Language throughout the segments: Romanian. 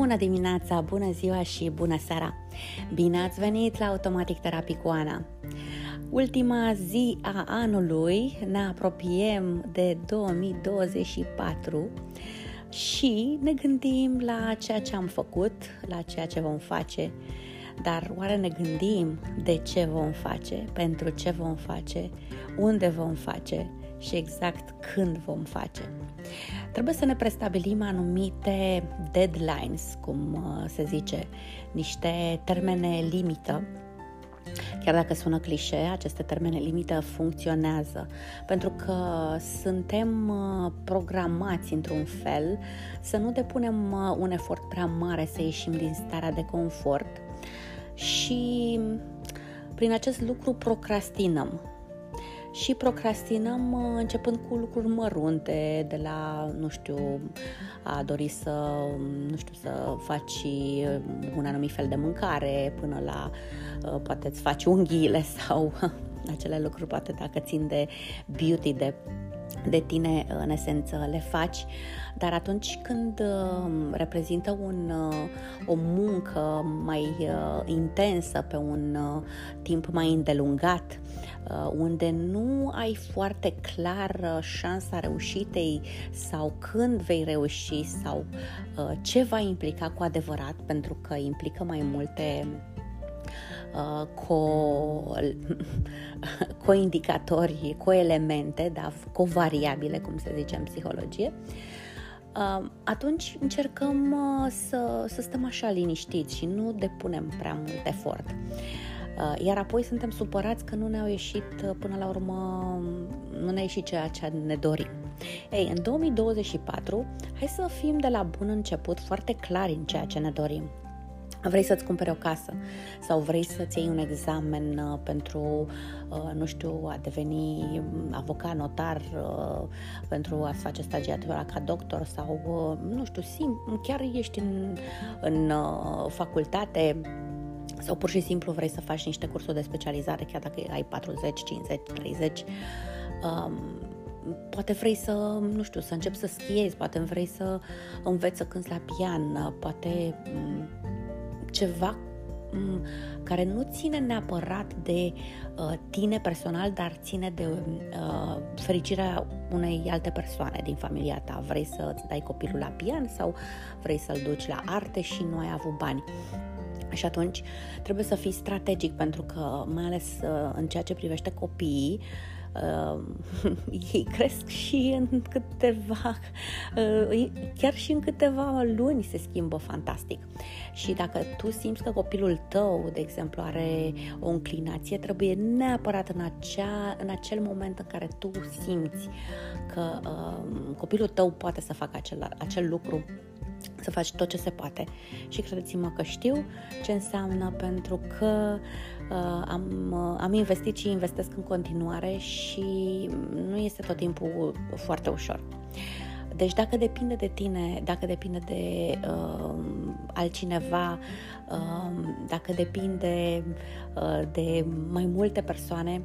Bună dimineața, bună ziua și bună seara! Bine ați venit la Automatic Terapii cu Ana! Ultima zi a anului ne apropiem de 2024 și ne gândim la ceea ce am făcut, la ceea ce vom face, dar oare ne gândim de ce vom face, pentru ce vom face, unde vom face și exact când vom face? Trebuie să ne prestabilim anumite deadlines, cum uh, se zice, niște termene limită. Chiar dacă sună clișe, aceste termene limită funcționează. Pentru că suntem uh, programați într-un fel să nu depunem uh, un efort prea mare să ieșim din starea de confort și prin acest lucru procrastinăm și procrastinăm uh, începând cu lucruri mărunte, de la, nu știu, a dori să, nu știu, să faci un anumit fel de mâncare, până la uh, poate îți faci unghiile sau acele lucruri, poate dacă țin de beauty, de de tine în esență le faci, dar atunci când uh, reprezintă un, o muncă mai intensă pe un timp mai îndelungat, Uh, unde nu ai foarte clar uh, șansa reușitei sau când vei reuși sau uh, ce va implica cu adevărat, pentru că implică mai multe co, co-indicatori, co-elemente, da, co-variabile, cum se zice în psihologie, atunci încercăm să, să stăm așa liniștiți și nu depunem prea mult efort. Uh, iar apoi suntem supărați că nu ne-au ieșit uh, până la urmă, nu ne-a ieșit ceea ce ne dorim. Ei, în 2024, hai să fim de la bun început foarte clari în ceea ce ne dorim. Vrei să-ți cumperi o casă sau vrei să-ți iei un examen uh, pentru, nu știu, a deveni avocat, notar, pentru a face stagiatura ca doctor sau, nu știu, sim, chiar ești în, în facultate, sau pur și simplu vrei să faci niște cursuri de specializare, chiar dacă ai 40, 50, 30, um, poate vrei să, nu știu, să începi să schiezi, poate vrei să înveți să cânți la pian, poate um, ceva um, care nu ține neapărat de uh, tine personal, dar ține de uh, fericirea unei alte persoane din familia ta. Vrei să dai copilul la pian sau vrei să-l duci la arte și nu ai avut bani. Și atunci trebuie să fii strategic pentru că, mai ales uh, în ceea ce privește copiii, uh, ei cresc și în câteva, uh, chiar și în câteva luni se schimbă fantastic. Și dacă tu simți că copilul tău, de exemplu, are o înclinație, trebuie neapărat în, acea, în acel moment în care tu simți că uh, copilul tău poate să facă acel, acel lucru să faci tot ce se poate. Și credeți-mă că știu ce înseamnă pentru că uh, am, uh, am investit și investesc în continuare și nu este tot timpul foarte ușor. Deci dacă depinde de tine, dacă depinde de uh, altcineva, uh, dacă depinde uh, de mai multe persoane,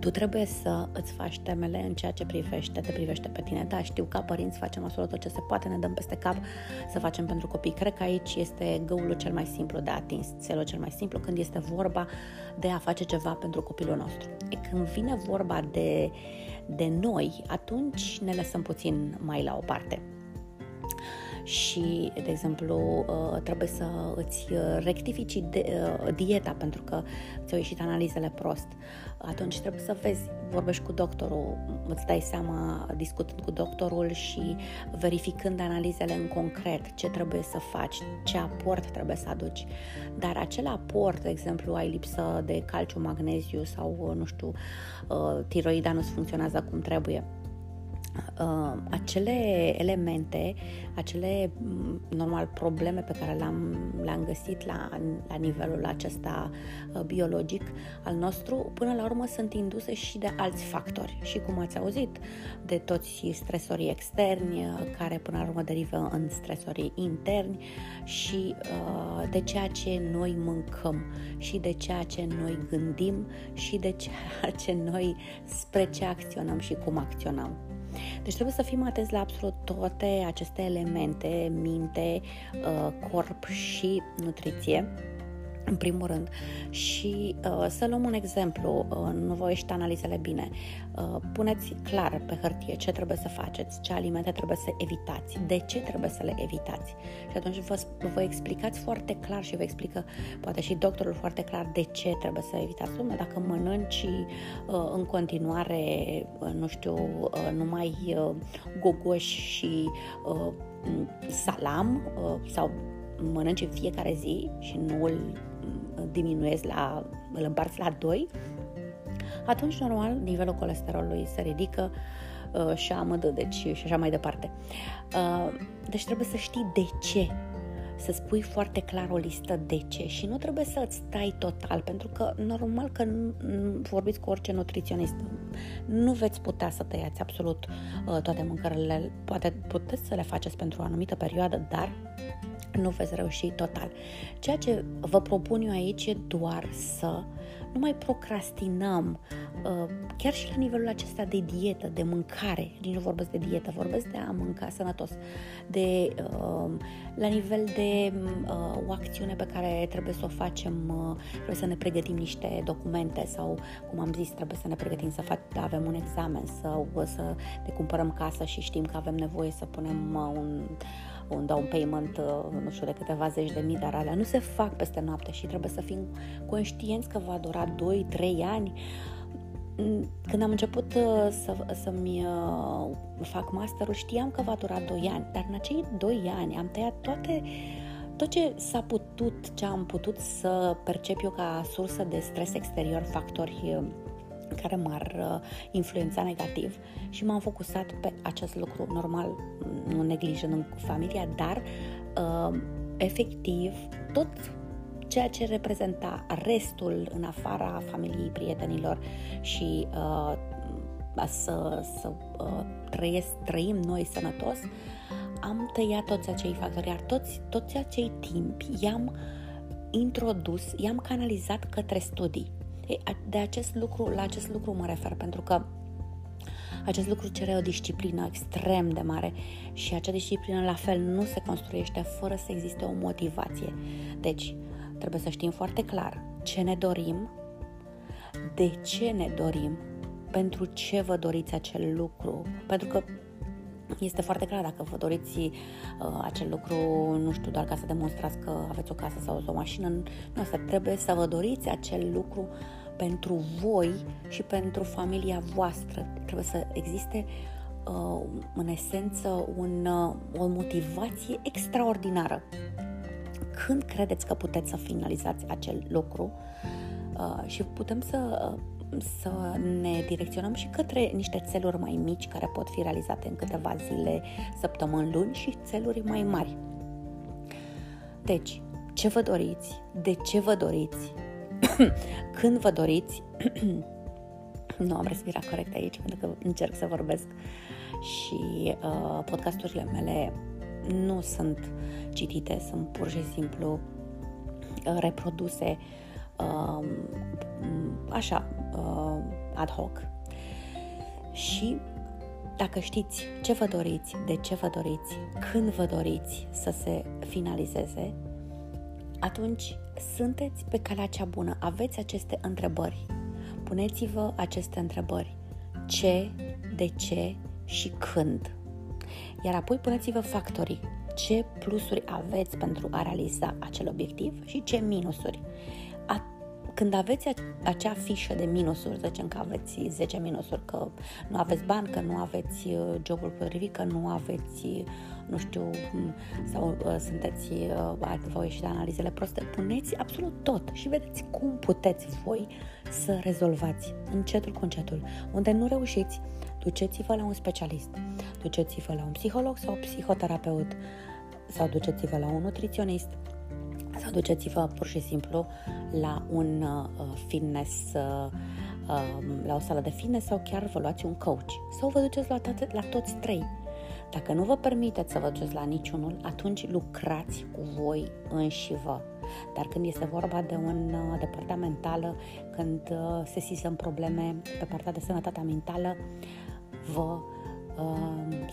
tu trebuie să îți faci temele în ceea ce privește, te privește pe tine. Da, știu, ca părinți facem absolut tot ce se poate, ne dăm peste cap să facem pentru copii. Cred că aici este găulul cel mai simplu de atins, țelul cel mai simplu când este vorba de a face ceva pentru copilul nostru. E când vine vorba de, de noi, atunci ne lăsăm puțin mai la o parte și, de exemplu, uh, trebuie să îți rectifici uh, dieta pentru că ți-au ieșit analizele prost. Atunci trebuie să vezi, vorbești cu doctorul, îți dai seama discutând cu doctorul și verificând analizele în concret, ce trebuie să faci, ce aport trebuie să aduci. Dar acel aport, de exemplu, ai lipsă de calciu, magneziu sau, nu știu, uh, tiroida nu funcționează cum trebuie uh, acele elemente, acele mm, normal probleme pe care le-am, le-am găsit la, la nivelul acesta uh, biologic al nostru, până la urmă sunt induse și de alți factori. Și cum ați auzit, de toți stresorii externi, uh, care până la urmă derivă în stresorii interni și uh, de ceea ce noi mâncăm și de ceea ce noi gândim și de ceea ce noi spre ce acționăm și cum acționăm. Deci trebuie să fim atenți la absolut toate aceste elemente, minte, corp și nutriție în primul rând. Și uh, să luăm un exemplu, uh, nu vă ieși analizele bine. Uh, puneți clar pe hârtie ce trebuie să faceți, ce alimente trebuie să evitați, de ce trebuie să le evitați. Și atunci vă, vă explicați foarte clar și vă explică, poate și doctorul foarte clar, de ce trebuie să evitați. Dom'le, dacă mănânci uh, în continuare, uh, nu știu, uh, numai uh, gogoși și uh, salam uh, sau mănânci în fiecare zi și nu îl diminuezi la, îl împarți la 2, atunci normal nivelul colesterolului se ridică uh, și amădă, deci și așa mai departe. Uh, deci trebuie să știi de ce. Să spui foarte clar o listă de ce. Și nu trebuie să îți stai total, pentru că normal că nu, vorbiți cu orice nutriționist, nu veți putea să tăiați absolut uh, toate mâncările, poate puteți să le faceți pentru o anumită perioadă, dar nu veți reuși total. Ceea ce vă propun eu aici e doar să nu mai procrastinăm, uh, chiar și la nivelul acesta de dietă, de mâncare, nici nu vorbesc de dietă, vorbesc de a mânca sănătos, de uh, la nivel de uh, o acțiune pe care trebuie să o facem, trebuie să ne pregătim niște documente sau, cum am zis, trebuie să ne pregătim să fac, avem un examen sau să ne cumpărăm casă și știm că avem nevoie să punem un un down payment, uh, nu știu, de câteva zeci de mii, dar alea nu se fac peste noapte și trebuie să fim conștienți că va dura 2-3 ani. Mm, când am început uh, să, să-mi uh, fac masterul, știam că va dura 2 ani, dar în acei 2 ani am tăiat toate tot ce s-a putut, ce am putut să percep eu ca sursă de stres exterior, factori care m-ar uh, influența negativ și m-am focusat pe acest lucru normal, nu neglijând familia, dar uh, efectiv tot ceea ce reprezenta restul în afara familiei, prietenilor și uh, să, să uh, trăiesc, trăim noi sănătos, am tăiat toți acei factori, iar toți, toți acei timp i-am introdus, i-am canalizat către studii de acest lucru, la acest lucru mă refer, pentru că acest lucru cere o disciplină extrem de mare și acea disciplină la fel nu se construiește fără să existe o motivație. Deci, trebuie să știm foarte clar ce ne dorim, de ce ne dorim, pentru ce vă doriți acel lucru. Pentru că este foarte clar dacă vă doriți uh, acel lucru, nu știu, doar ca să demonstrați că aveți o casă sau o mașină, nu asta, trebuie să vă doriți acel lucru pentru voi și pentru familia voastră. Trebuie să existe uh, în esență un, uh, o motivație extraordinară. Când credeți că puteți să finalizați acel lucru uh, și putem să, să ne direcționăm și către niște țeluri mai mici care pot fi realizate în câteva zile, săptămâni, luni și țeluri mai mari. Deci, ce vă doriți, de ce vă doriți, când vă doriți, nu am respirat corect aici pentru că încerc să vorbesc și uh, podcasturile mele nu sunt citite, sunt pur și simplu uh, reproduse uh, așa, uh, ad hoc. Și dacă știți ce vă doriți, de ce vă doriți, când vă doriți să se finalizeze, atunci sunteți pe calea cea bună. Aveți aceste întrebări. Puneți-vă aceste întrebări. Ce, de ce și când. Iar apoi puneți-vă factorii. Ce plusuri aveți pentru a realiza acel obiectiv și ce minusuri. Când aveți acea fișă de minusuri, zicem că aveți 10 minusuri, că nu aveți bani, că nu aveți uh, jobul potrivit, că nu aveți, uh, nu știu, sau uh, sunteți, uh, voi și de analizele proste, puneți absolut tot și vedeți cum puteți voi să rezolvați încetul cu încetul. Unde nu reușiți, duceți-vă la un specialist, duceți-vă la un psiholog sau psihoterapeut sau duceți-vă la un nutriționist sau duceți-vă pur și simplu la un uh, fitness, uh, uh, la o sală de fitness sau chiar vă luați un coach sau vă duceți la, toate, la toți trei. Dacă nu vă permiteți să vă duceți la niciunul, atunci lucrați cu voi înși vă. Dar când este vorba de, un, uh, de partea mentală, când uh, se sesizăm probleme pe partea de sănătatea mentală, vă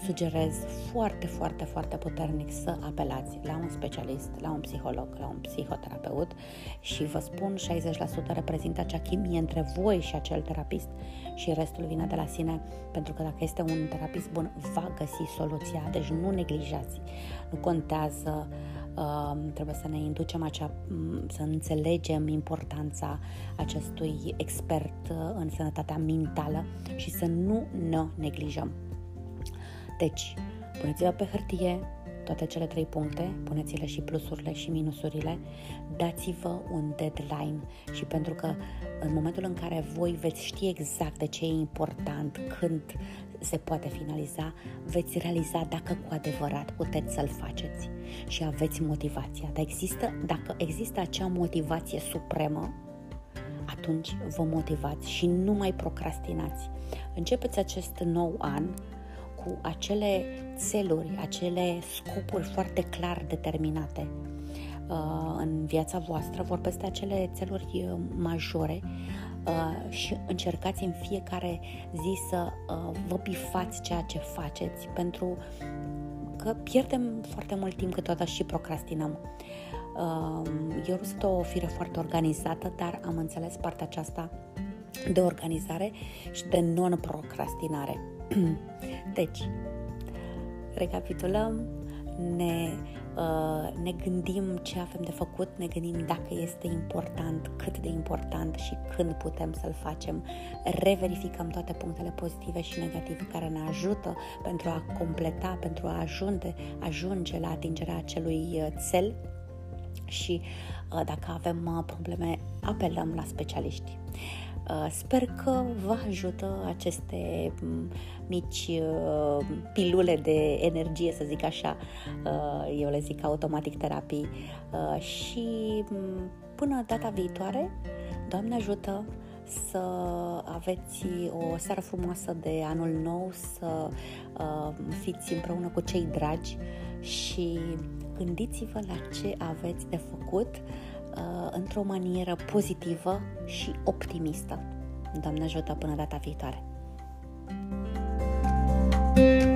sugerez foarte, foarte, foarte puternic să apelați la un specialist, la un psiholog, la un psihoterapeut și vă spun 60% reprezintă acea chimie între voi și acel terapist și restul vine de la sine pentru că dacă este un terapist bun va găsi soluția, deci nu neglijați, nu contează Uh, trebuie să ne inducem acea, să înțelegem importanța acestui expert uh, în sănătatea mentală și să nu ne neglijăm. Deci, puneți-vă pe hârtie toate cele trei puncte, puneți-le și plusurile și minusurile, dați-vă un deadline și pentru că în momentul în care voi veți ști exact de ce e important, când se poate finaliza, veți realiza dacă cu adevărat puteți să-l faceți și aveți motivația. Dar există, dacă există acea motivație supremă, atunci vă motivați și nu mai procrastinați. Începeți acest nou an cu acele țeluri, acele scopuri foarte clar determinate uh, în viața voastră, vorbesc de acele țeluri uh, majore uh, și încercați în fiecare zi să vă bifați ceea ce faceți, pentru că pierdem foarte mult timp câteodată și procrastinăm. Eu nu sunt o fire foarte organizată, dar am înțeles partea aceasta de organizare și de non-procrastinare. Deci, recapitulăm, ne, uh, ne gândim ce avem de făcut, ne gândim dacă este important, cât de important și când putem să-l facem, reverificăm toate punctele pozitive și negative care ne ajută pentru a completa, pentru a ajunge, ajunge la atingerea acelui uh, cel și uh, dacă avem probleme, apelăm la specialiști. Uh, sper că vă ajută aceste mm, mici uh, pilule de energie, să zic așa, uh, eu le zic automatic terapii. Și mm, până data viitoare, Doamne ajută să aveți o seară frumoasă de anul nou, să fiți împreună cu cei dragi și gândiți-vă la ce aveți de făcut uh, într-o manieră pozitivă și optimistă. Doamne ajută până data viitoare! thank you